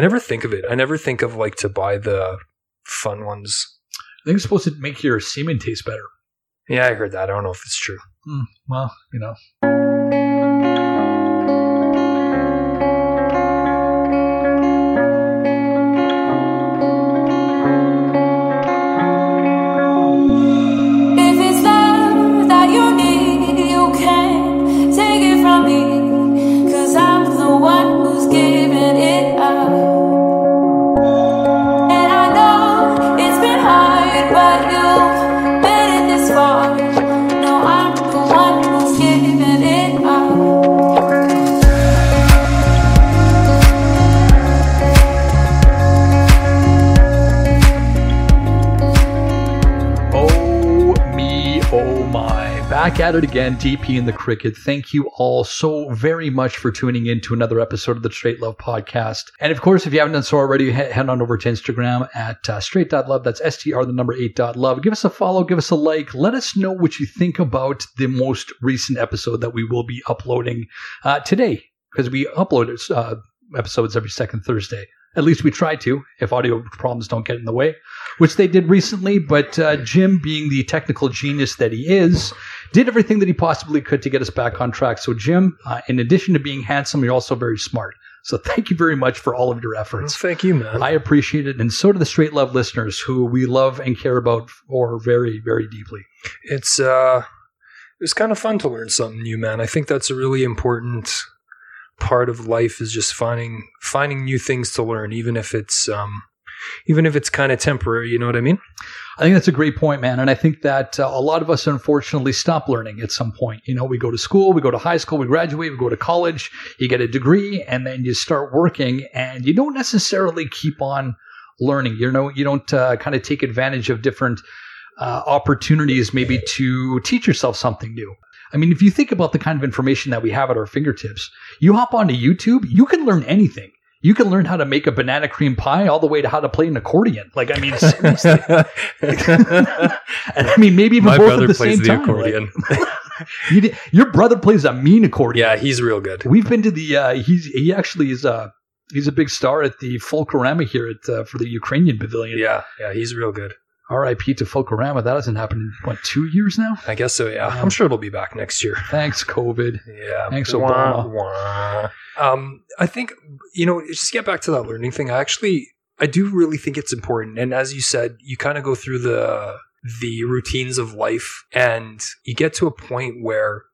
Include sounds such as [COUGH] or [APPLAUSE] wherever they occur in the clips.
I never think of it. I never think of like to buy the fun ones. I think it's supposed to make your semen taste better. Yeah, I heard that. I don't know if it's true. Hmm, well, you know. Back at it again, DP and the Cricket. Thank you all so very much for tuning in to another episode of the Straight Love Podcast. And of course, if you haven't done so already, head on over to Instagram at uh, straight.love. That's STR, the number 8.love. Give us a follow, give us a like. Let us know what you think about the most recent episode that we will be uploading uh, today, because we upload uh, episodes every second Thursday. At least we try to, if audio problems don't get in the way, which they did recently. But uh, Jim, being the technical genius that he is, did everything that he possibly could to get us back on track. So, Jim, uh, in addition to being handsome, you're also very smart. So, thank you very much for all of your Well, efforts. thank you, man. I appreciate it, and so do the Straight Love listeners, who we love and care about for very, very deeply. it's uh it was kind of fun to learn something new man i think that's a really important part of life is just finding finding new things to learn even if it's um even if it's kind of temporary you know what i mean I think that's a great point, man. And I think that uh, a lot of us unfortunately stop learning at some point. You know, we go to school, we go to high school, we graduate, we go to college, you get a degree, and then you start working, and you don't necessarily keep on learning. You know, you don't uh, kind of take advantage of different uh, opportunities, maybe to teach yourself something new. I mean, if you think about the kind of information that we have at our fingertips, you hop onto YouTube, you can learn anything. You can learn how to make a banana cream pie all the way to how to play an accordion. Like, I mean, [LAUGHS] seriously. And [LAUGHS] I mean, maybe even my both brother at the plays same the time. accordion Like, [LAUGHS] you did- your brother plays a mean accordion. yeah he's real good We've been to the. Uh, he's he actually is uh he's a big star at the Folklorama here at uh, for the Ukrainian Pavilion. yeah yeah he's real good R.I.P. to Folklorama. That hasn't happened in what two years now. i guess so yeah Um, i'm sure it'll be back next year [LAUGHS] Thanks, COVID. yeah Thanks, Wah, Obama. wah. um i think you know just get back to that learning thing i actually i do really think it's important and as you said you kind of go through the the routines of life and you get to a point where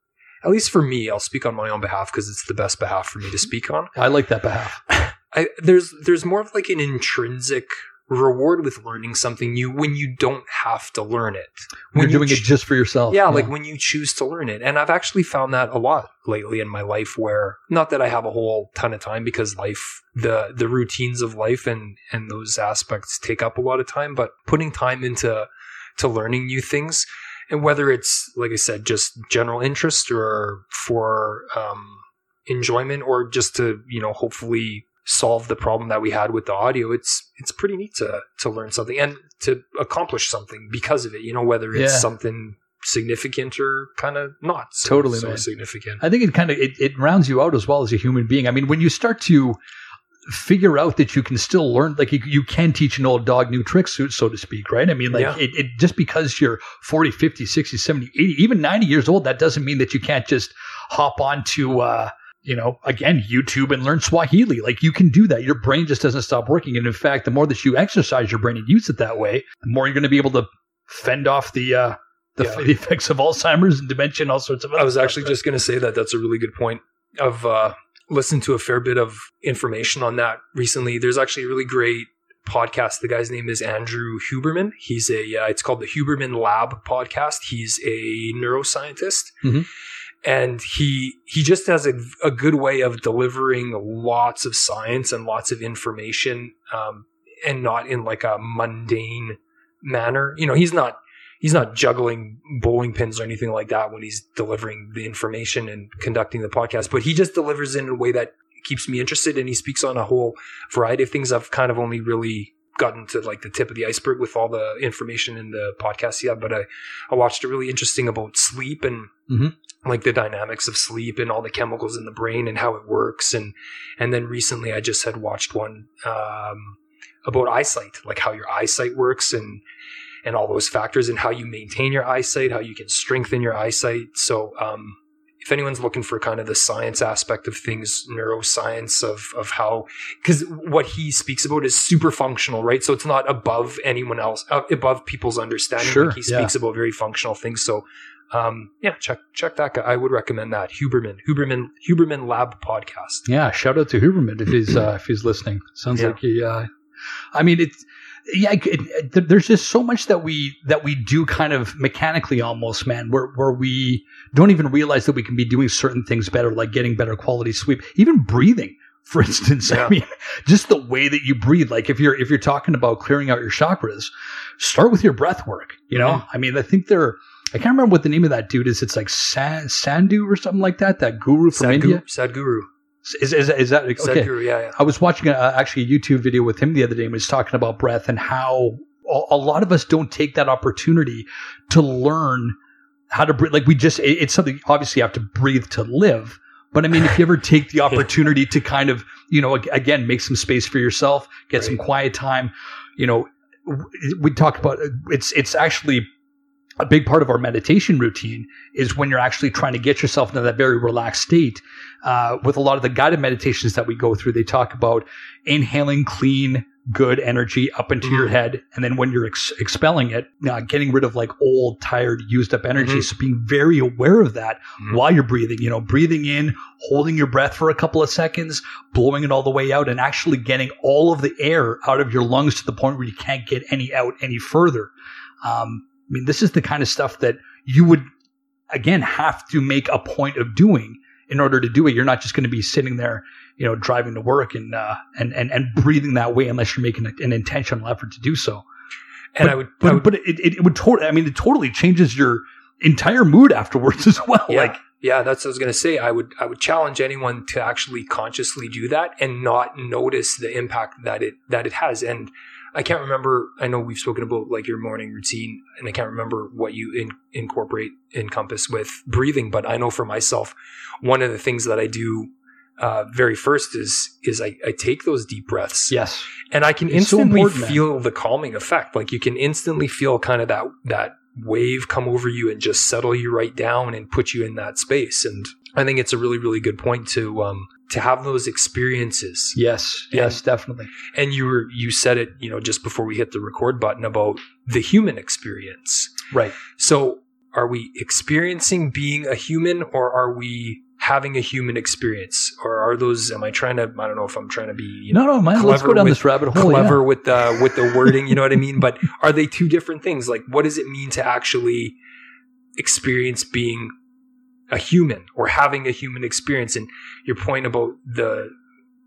at least for me i'll speak on my own behalf because it's the best behalf for me to speak on I like that behalf. [LAUGHS] I, there's there's more of like an intrinsic reward with learning something new when you don't have to learn it When you're you doing it just for yourself. yeah, like when you choose to learn it. And I've actually found that a lot lately in my life where not that I have a whole ton of time because life the the routines of life and and those aspects take up a lot of time, but putting time into to learning new things and whether it's like I said just general interest or for um enjoyment or just to, you know, hopefully solve the problem that we had with the audio it's it's pretty neat to to learn something and to accomplish something because of it you know whether it's Yeah. something significant or kind of not so, Totally, so significant I think it kind of it, it rounds you out as well as a human being. I mean, when you start to figure out that you can still learn, like you, you can teach an old dog new tricks, so, so to speak, right? I mean, like Yeah. it, it just because you're 40, 50, 60, 70, 80, even 90 years old, that doesn't mean that you can't just hop onto, uh, you know, again, YouTube and learn Swahili. Like you can do that. Your brain just doesn't stop working. And in fact, the more that you exercise your brain and use it that way, the more you're going to be able to fend off the, uh, the, Yeah. [LAUGHS] the effects of Alzheimer's and dementia and all sorts of. I was actually stuff. just going to say that that's a really good point. I've uh, listened to a fair bit of information on that recently. There's actually a really great podcast. The guy's name is Andrew Huberman. He's a uh, it's called the Huberman Lab podcast. He's a neuroscientist. Mhm. And he he just has a, a good way of delivering lots of science and lots of information, um, and not in like a mundane manner. You know, he's not he's not juggling bowling pins or anything like that when he's delivering the information and conducting the podcast, but he just delivers in a way that keeps me interested and he speaks on a whole variety of things I've kind of only really gotten to like the tip of the iceberg with all the information in the podcast yet, but I, I watched a really interesting about sleep and Mhm. like the dynamics of sleep and all the chemicals in the brain and how it works. And, and then recently I just had watched one, um, about eyesight, like how your eyesight works and, and all those factors and how you maintain your eyesight, how you can strengthen your eyesight. So, um, if anyone's looking for kind of the science aspect of things, neuroscience of of how, because what he speaks about is super functional, right? So it's not above anyone else, uh, above people's understanding. Sure, Like he yeah. speaks about very functional things. So, um, yeah, check check that guy. I would recommend that Huberman Huberman Huberman Lab podcast. Yeah, shout out to Huberman if he's uh, if he's listening. Sounds Yeah. like he. Uh, I mean, it's yeah. It, it, there's just so much that we that we do kind of mechanically almost, man. Where where we don't even realize that we can be doing certain things better, like getting better quality sleep, even breathing. For instance, [LAUGHS] Yeah. I mean, just the way that you breathe. Like if you're if you're talking about clearing out your chakras, start with your breath work. You know. I mean, I think they're. I can't remember what the name of that dude is. It's like Sa- Sandhu or something like that. That guru from India. Sadhguru, Sadhguru, Is, is, is that okay? Sadhguru, yeah, yeah. I was watching a, actually a YouTube video with him the other day and he was talking about breath and how a, a lot of us don't take that opportunity to learn how to breathe. Like we just, it- it's something obviously you have to breathe to live. But I mean, if you ever take the [LAUGHS] opportunity to kind of, you know, again, make some space for yourself, get some quiet time, you know, we talk about uh, it's, it's actually a big part of our meditation routine is when you're actually trying to get yourself into that very relaxed state. Uh, with a lot of the guided meditations that we go through, they talk about inhaling clean, good energy up into your Mhm. head. And then when you're ex- expelling it, uh, getting rid of like old, tired, used up energy. Mhm. So being very aware of that Mhm. while you're breathing, you know, breathing in, holding your breath for a couple of seconds, blowing it all the way out and actually getting all of the air out of your lungs to the point where you can't get any out any further. Um, I mean, this is the kind of stuff that you would, again, have to make a point of doing in order to do it. You're not just going to be sitting there, you know, driving to work and, uh, and, and, and breathing that way unless you're making an intentional effort to do so. And but, I would, I but, would but it, it, would totally, I mean, it totally changes your entire mood afterwards [LAUGHS] as well. yeah, Like, yeah, that's what I was gonna say. I would I would challenge anyone to actually consciously do that and not notice the impact that it that it has. And I can't remember. I know we've spoken about like your morning routine, and I can't remember what you in, incorporate encompass with breathing. But I know for myself, one of the things that I do uh, very first is is I, I take those deep breaths yes. and I can It's instantly man. feel the calming effect. Like you can instantly feel kind of that that wave come over you and just settle you right down and put you in that space. And I think it's a really really good point to um to have those experiences. Yes. Yes, definitely. And you were you said it you know just before we hit the record button about the human experience. Right. So are we experiencing being a human or are we having a human experience or are those am i trying to i don't know if i'm trying to be you know, No, no, man. Let's go down with- this rabbit hole. clever yeah. with the with the wording, you know what I mean? But are they two different things? Like what does it mean to actually experience being a human or having a human experience? And your point about the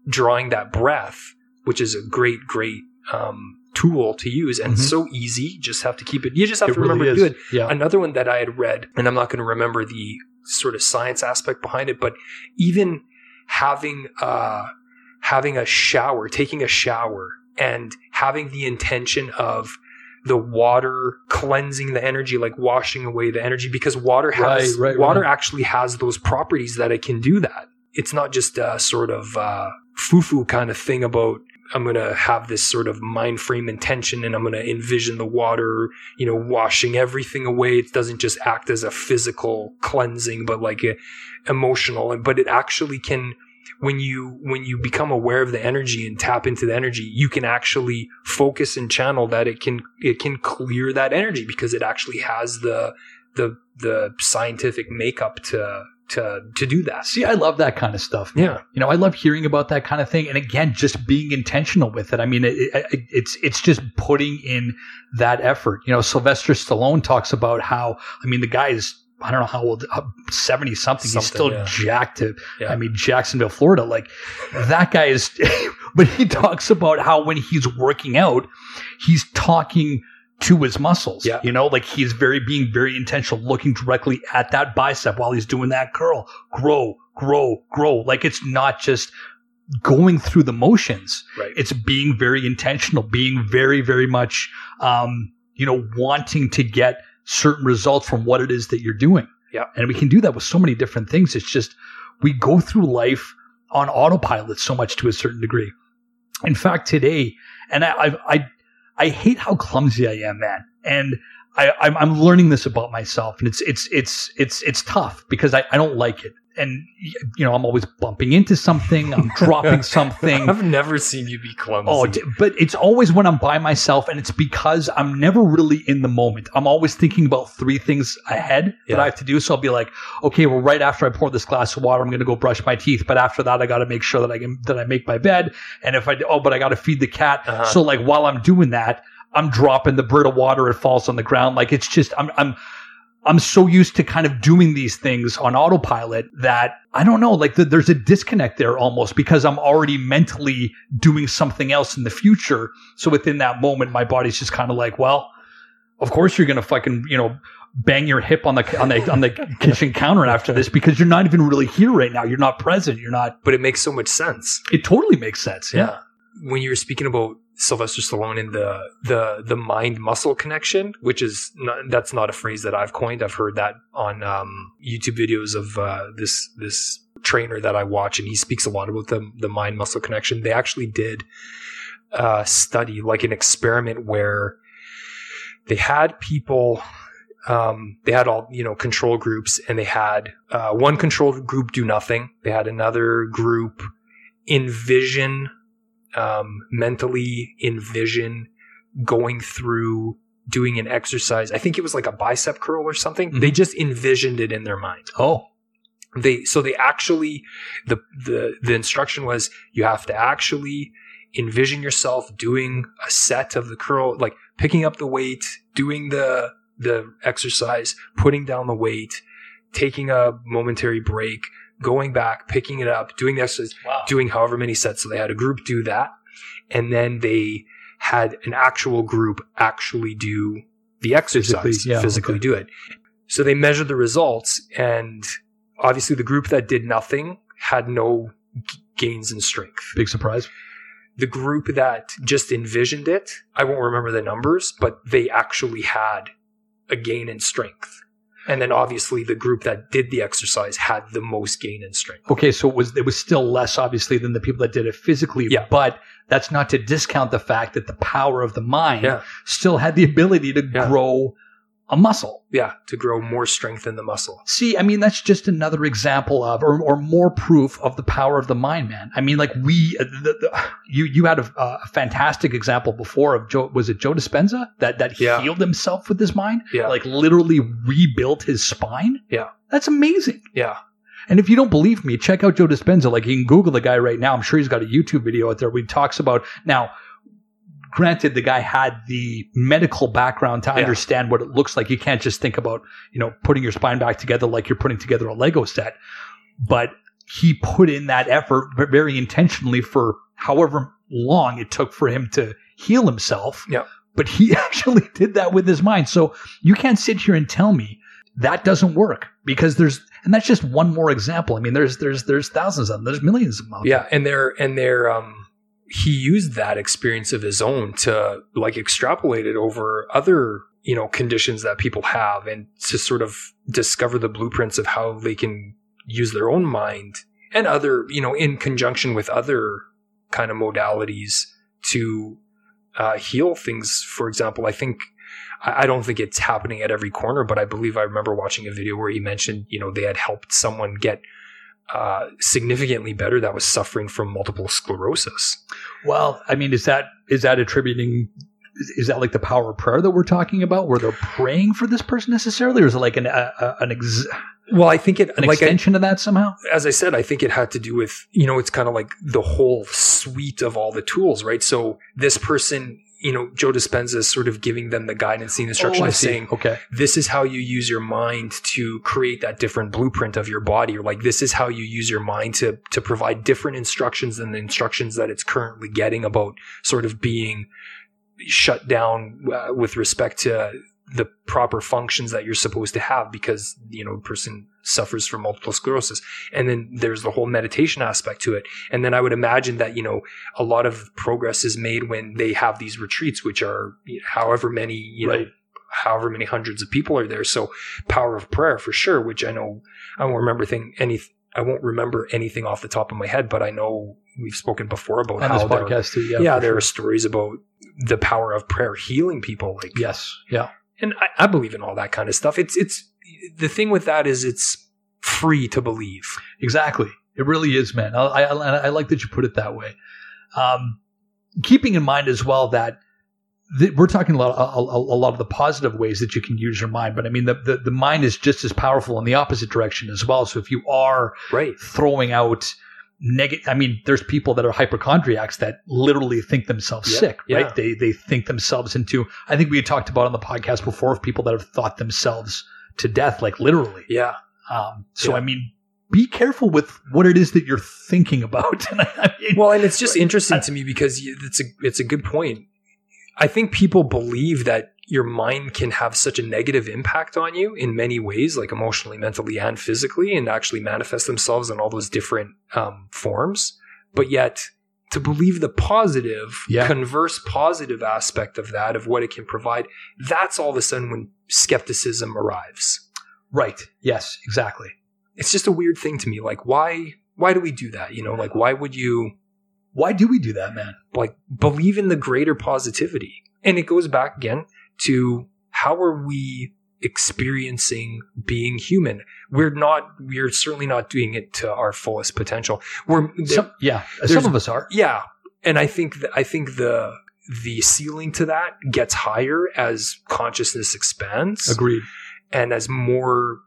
drawing that breath, which is a great, great um, tool to use and Mhm. so easy. Just have to keep it. You just have It to remember really to do it. Yeah. Another one that I had read, and I'm not going to remember the sort of science aspect behind it, but even having uh, having a shower, taking a shower, and having the intention of the water cleansing the energy, like washing away the energy, because water has Right, right, water right. actually has those properties that it can do that. It's not just a sort of uh, foo-foo kind of thing about I'm going to have this sort of mind frame intention and I'm going to envision the water, you know, washing everything away. It doesn't just act as a physical cleansing, but like a emotional. And But it actually can, when you, when you become aware of the energy and tap into the energy, you can actually focus and channel that it can, it can clear that energy because it actually has the, the, the scientific makeup to, to, to do that. See, I love that kind of stuff. man. Yeah. You know, I love hearing about that kind of thing, and again, just being intentional with it. I mean, it, it, it's it's just putting in that effort. You know, Sylvester Stallone talks about how I mean, the guy is I don't know how old, seventy something. He's still yeah. jacked to. Yeah. I mean, Jacksonville, Florida. Like that guy is. [LAUGHS] but he talks about how when he's working out, he's talking to his muscles. Yeah. You know, like he's very being very intentional, looking directly at that bicep while he's doing that curl. Grow, grow, grow. Like it's not just going through the motions. Right. It's being very intentional, being very, very much, um, you know, wanting to get certain results from what it is that you're doing. Yeah. And we can do that with so many different things. It's just we go through life on autopilot so much to a certain degree. In fact, today, and I, I, I, I hate how clumsy I am, man. And I, I'm, I'm learning this about myself, and it's, it's, it's, it's, it's tough because I, I don't like it. And you know, I'm always bumping into something. I'm [LAUGHS] dropping something. I've never seen you be clumsy. Oh, but it's always when I'm by myself, and it's because I'm never really in the moment. I'm always thinking about three things ahead that I have to do. So I'll be like, okay, well, right after I pour this glass of water, I'm going to go brush my teeth. But after that, I got to make sure that I can that I make my bed. And if I oh, but I got to feed the cat. Uh-huh. So like while I'm doing that, I'm dropping the Brita water. It falls on the ground. Like it's just I'm I'm. I'm so used to kind of doing these things on autopilot that I don't know, like the, there's a disconnect there almost because I'm already mentally doing something else in the future. So within that moment, my body's just kind of like, well, of course you're going to fucking, you know, bang your hip on the, on the, on the [LAUGHS] kitchen counter after this because you're not even really here right now. You're not present. You're not, but it makes so much sense. it totally makes sense. Yeah. When you were speaking about Sylvester Stallone in the the the mind muscle connection, which is not, that's not a phrase that I've coined. I've heard that on um, YouTube videos of uh, this this trainer that I watch, and he speaks a lot about the the mind muscle connection. They actually did a study, like an experiment, where they had people. Um, they had all you know control groups, and they had uh, one control group do nothing. They had another group envision um, mentally envision going through doing an exercise. I think it was like a bicep curl or something. Mhm. They just envisioned it in their mind. Oh, They so they actually the the the instruction was you have to actually envision yourself doing a set of the curl, like picking up the weight, doing the the exercise, putting down the weight, taking a momentary break, going back, picking it up, doing the exercise, wow. doing however many sets. So they had a group do that. And then they had an actual group actually do the exercise, Physically, yeah, physically okay. do it. So they measured the results and obviously the group that did nothing had no g- gains in strength. Big surprise. The group that just envisioned it, I won't remember the numbers, but they actually had a gain in strength. And then obviously the group that did the exercise had the most gain in strength. Okay, so it was it was still less obviously than the people that did it physically. Yeah. But that's not to discount the fact that the power of the mind Yeah. still had the ability to Yeah. grow a muscle. Yeah, to grow more strength in the muscle. See, I mean, that's just another example of, or, or more proof of the power of the mind, man. I mean, like we, uh, the, the, you, you had a, a fantastic example before of Joe. Was it Joe Dispenza that that Yeah. healed himself with his mind? Yeah. like literally rebuilt his spine. Yeah. that's amazing. Yeah. And if you don't believe me, check out Joe Dispenza. Like you can Google the guy right now. I'm sure he's got a YouTube video out there where he talks about now. Granted, the guy had the medical background to Yeah. understand what it looks like. You can't just think about, you know, putting your spine back together like you're putting together a Lego set. But he put in that effort very intentionally for however long it took for him to heal himself. Yeah. But he [LAUGHS] actually did that with his mind. So you can't sit here and tell me that doesn't work because there's and that's just one more example. I mean, there's there's there's thousands of them. There's millions of them. Yeah, and they're and they're um he used that experience of his own to like extrapolate it over other, you know, conditions that people have and to sort of discover the blueprints of how they can use their own mind and other, you know, in conjunction with other kind of modalities to uh, heal things. For example, I think I don't think it's happening at every corner, but I believe I remember watching a video where he mentioned, you know, they had helped someone get uh, significantly better that was suffering from multiple sclerosis. Well, I mean, is that is that attributing? Is, that like the power of prayer that we're talking about, where they're praying for this person necessarily, or is it like an a, a- an ex, Well, I think it an like I, extension of that somehow? as I said, I think it had to do with you know it's kind of like the whole suite of all the tools, right? So this person, you know, Joe Dispenza is sort of giving them the guidance, the instruction Oh, of saying, okay, this is how you use your mind to create that different blueprint of your body or like this is how you use your mind to to provide different instructions than the instructions that it's currently getting about sort of being shut down uh, with respect to the proper functions that you're supposed to have because you know a person suffers from multiple sclerosis and then there's the whole meditation aspect to it and then i would imagine that you know a lot of progress is made when they have these retreats which are however many you know however many hundreds of people are there so power of prayer for sure which i know i won't remember thing any i won't remember anything off the top of my head but i know we've spoken before about On how there, podcast too. Yeah. yeah, there sure. are stories about the power of prayer healing people like Yes. Yeah. And I, I believe in all that kind of stuff it's it's the thing with that is it's free to believe Exactly. It really is, man. I, I, I like that you put it that way. Um, keeping in mind as well that th- we're talking a lot, a, a, a lot of the positive ways that you can use your mind, but I mean, the, the, the mind is just as powerful in the opposite direction as well. So if you are right throwing out negative, I mean, there's people that are hypochondriacs that literally think themselves sick, right? yeah. They, they think themselves into, I think we had talked about on the podcast before of people that have thought themselves to death, like literally. yeah Um, so Yeah. I mean, be careful with what it is that you're thinking about. [LAUGHS] And I, I mean, well and it's just interesting to me because it's a it's a good point i think people believe that your mind can have such a negative impact on you in many ways like emotionally mentally and physically and actually manifest themselves in all those different um, forms but yet to believe the positive Yeah. converse positive aspect of that of what it can provide that's all of a sudden when skepticism arrives right. Yes, exactly. it's just a weird thing to me like why why do we do that you know like why would you Why do we do that, man? like believe in the greater positivity. And it goes back again to how are we experiencing being human? We're not, we're certainly not doing it to our fullest potential. We're, Some, yeah, some of us are. yeah. And I think that, I think the, the ceiling to that gets higher as consciousness expands Agreed. and as more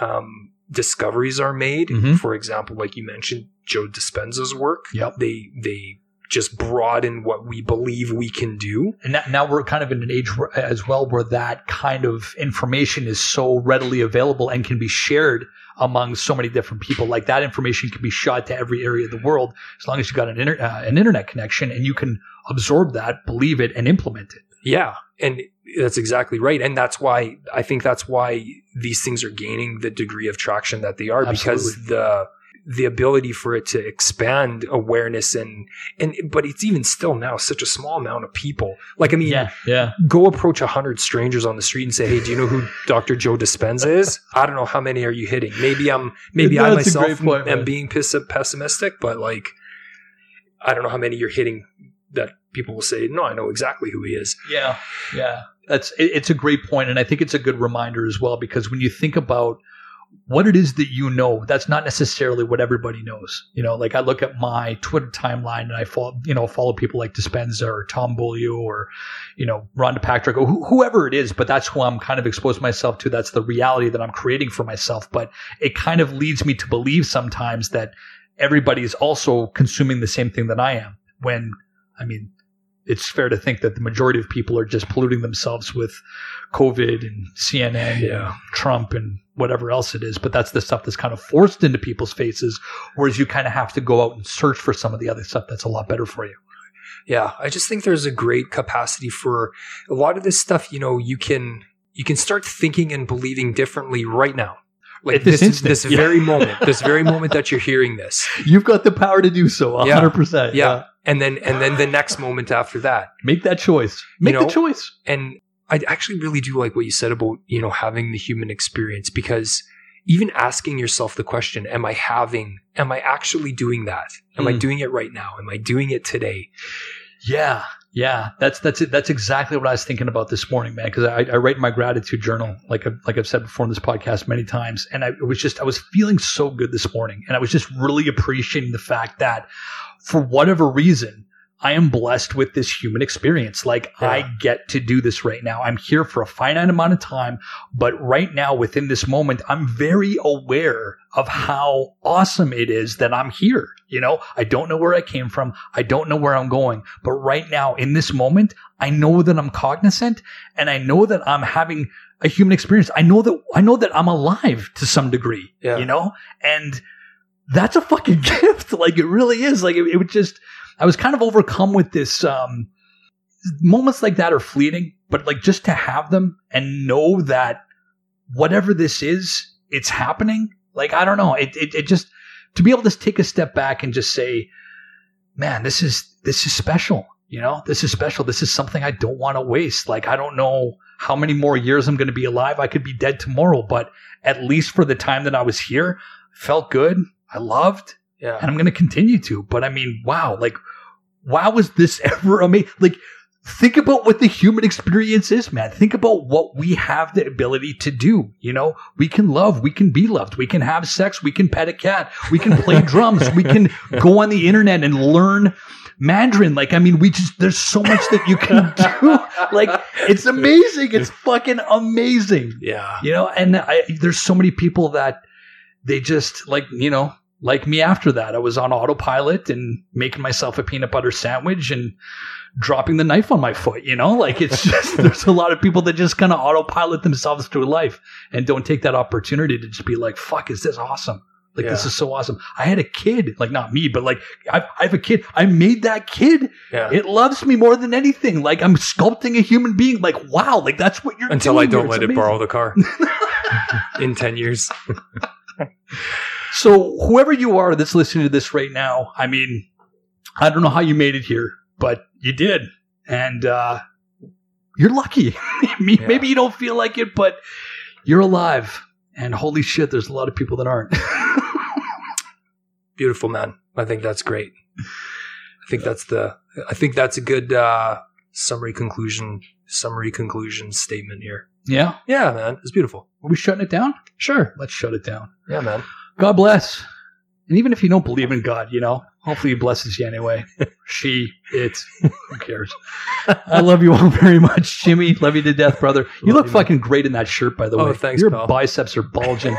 um, discoveries are made. Mhm. For example, like you mentioned, Joe Dispenza's work. Yep. They they just broaden what we believe we can do. And that, now we're kind of in an age as well where that kind of information is so readily available and can be shared among so many different people. Like that information can be shot to every area of the world as long as you've got an, inter, uh, an internet connection and you can absorb that, believe it, and implement it. Yeah, and that's exactly right. And that's why I think that's why these things are gaining the degree of traction that they are because the the ability for it to expand awareness and and but it's even still now such a small amount of people. Like I mean, Yeah, yeah. go approach a hundred strangers on the street and say, "Hey, do you know who [LAUGHS] Dr. Joe Dispenza is?" I don't know how many are you hitting. Maybe I'm maybe I myself point, am man. being pis- pessimistic, but like I don't know how many you're hitting that people will say, "No, I know exactly who he is." Yeah, yeah. That's it, it's a great point, and I think it's a good reminder as well because when you think about what it is that you know, that's not necessarily what everybody knows. You know, like I look at my Twitter timeline and I follow, you know, follow people like Dispenza or Tom Bilyeu or, you know, Rhonda Patrick or who, whoever it is, but that's who I'm kind of exposed myself to. That's the reality that I'm creating for myself. But it kind of leads me to believe sometimes that everybody's also consuming the same thing that I am. When, I mean, it's fair to think that the majority of people are just polluting themselves with COVID and CNN Yeah. and Trump and whatever else it is. But that's the stuff that's kind of forced into people's faces, whereas you kind of have to go out and search for some of the other stuff that's a lot better for you. Yeah, I just think there's a great capacity for a lot of this stuff. You know, you can you can start thinking and believing differently right now. Like At this this, instant, this yeah. very moment, this very moment that you're hearing this. [LAUGHS] You've got the power to do so, Yeah. 100%. Yeah. And then and then the next moment after that. Make that choice. Make know, the choice. And I actually really do like what you said about, you know, having the human experience because even asking yourself the question, am I having, am I actually doing that? Am I Mm. doing it right now? Am I doing it today? Yeah, yeah, that's that's it. That's exactly what I was thinking about this morning, man. Because I, I write my gratitude journal, like I, like I've said before in this podcast many times, and I was just I was feeling so good this morning, and I was just really appreciating the fact that for whatever reason. I am blessed with this human experience. Like Yeah. I get to do this right now. I'm here for a finite amount of time, but right now within this moment, I'm very aware of how awesome it is that I'm here. You know, I don't know where I came from. I don't know where I'm going, but right now in this moment, I know that I'm cognizant and I know that I'm having a human experience. I know that, I know that I'm alive to some degree, Yeah. you know, and that's a fucking [LAUGHS] gift. Like it really is. Like it, it would just, I was kind of overcome with this, um, moments like that are fleeting, but like just to have them and know that whatever this is, it's happening. Like, I don't know. It, it, it just, to be able to take a step back and just say, man, this is, this is special. You know, this is special. This is something I don't want to waste. Like, I don't know how many more years I'm going to be alive. I could be dead tomorrow, but at least for the time that I was here, felt good. I loved, Yeah. and I'm going to continue to. But I mean, wow, like, wow, was this [LAUGHS] ever amazing? Like, think about what the human experience is, man. Think about what we have the ability to do. You know, we can love, we can be loved, we can have sex, we can pet a cat, we can play [LAUGHS] drums, we can go on the internet and learn Mandarin. Like, I mean, we just, there's so much that you can do. [LAUGHS] Like, it's amazing. It's fucking amazing Yeah. you know and I, there's so many people that they just like you know like me after that i was on autopilot and making myself a peanut butter sandwich and dropping the knife on my foot you know like it's [LAUGHS] just there's a lot of people that just kind of autopilot themselves through life and don't take that opportunity to just be like fuck is this awesome like this is so awesome i had a kid like not me but like I've, I have a kid i made that kid Yeah. it loves me more than anything like i'm sculpting a human being like wow like that's what you're Until I don't here. It's let it amazing. borrow the car [LAUGHS] in 10 years. [LAUGHS] So whoever you are that's listening to this right now, I mean, I don't know how you made it here, but you did, and uh, you're lucky. [LAUGHS] maybe, Yeah. you don't feel like it, but you're alive. And holy shit, there's a lot of people that aren't. [LAUGHS] Beautiful, man. I think that's great. I think that's the, I think that's a good uh, summary conclusion, summary conclusion statement here. yeah, Yeah, man. It's beautiful. are we shutting it down? Sure. Let's shut it down. Yeah, man. God bless. And even if you don't believe in God, you know, hopefully he blesses you anyway. [LAUGHS] she, it, who cares? I love you all very much, Jimmy. Love you to death, brother. You Love look you, man. fucking great in that shirt, by the Oh, way. thanks, Your pal. biceps are bulging.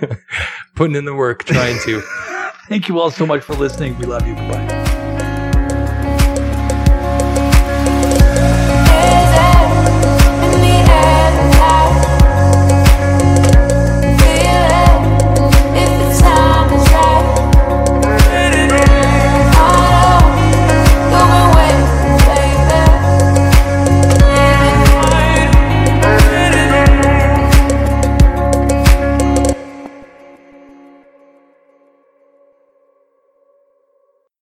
[LAUGHS] Putting in the work, trying to. [LAUGHS] Thank you all so much for listening. We love you. Goodbye.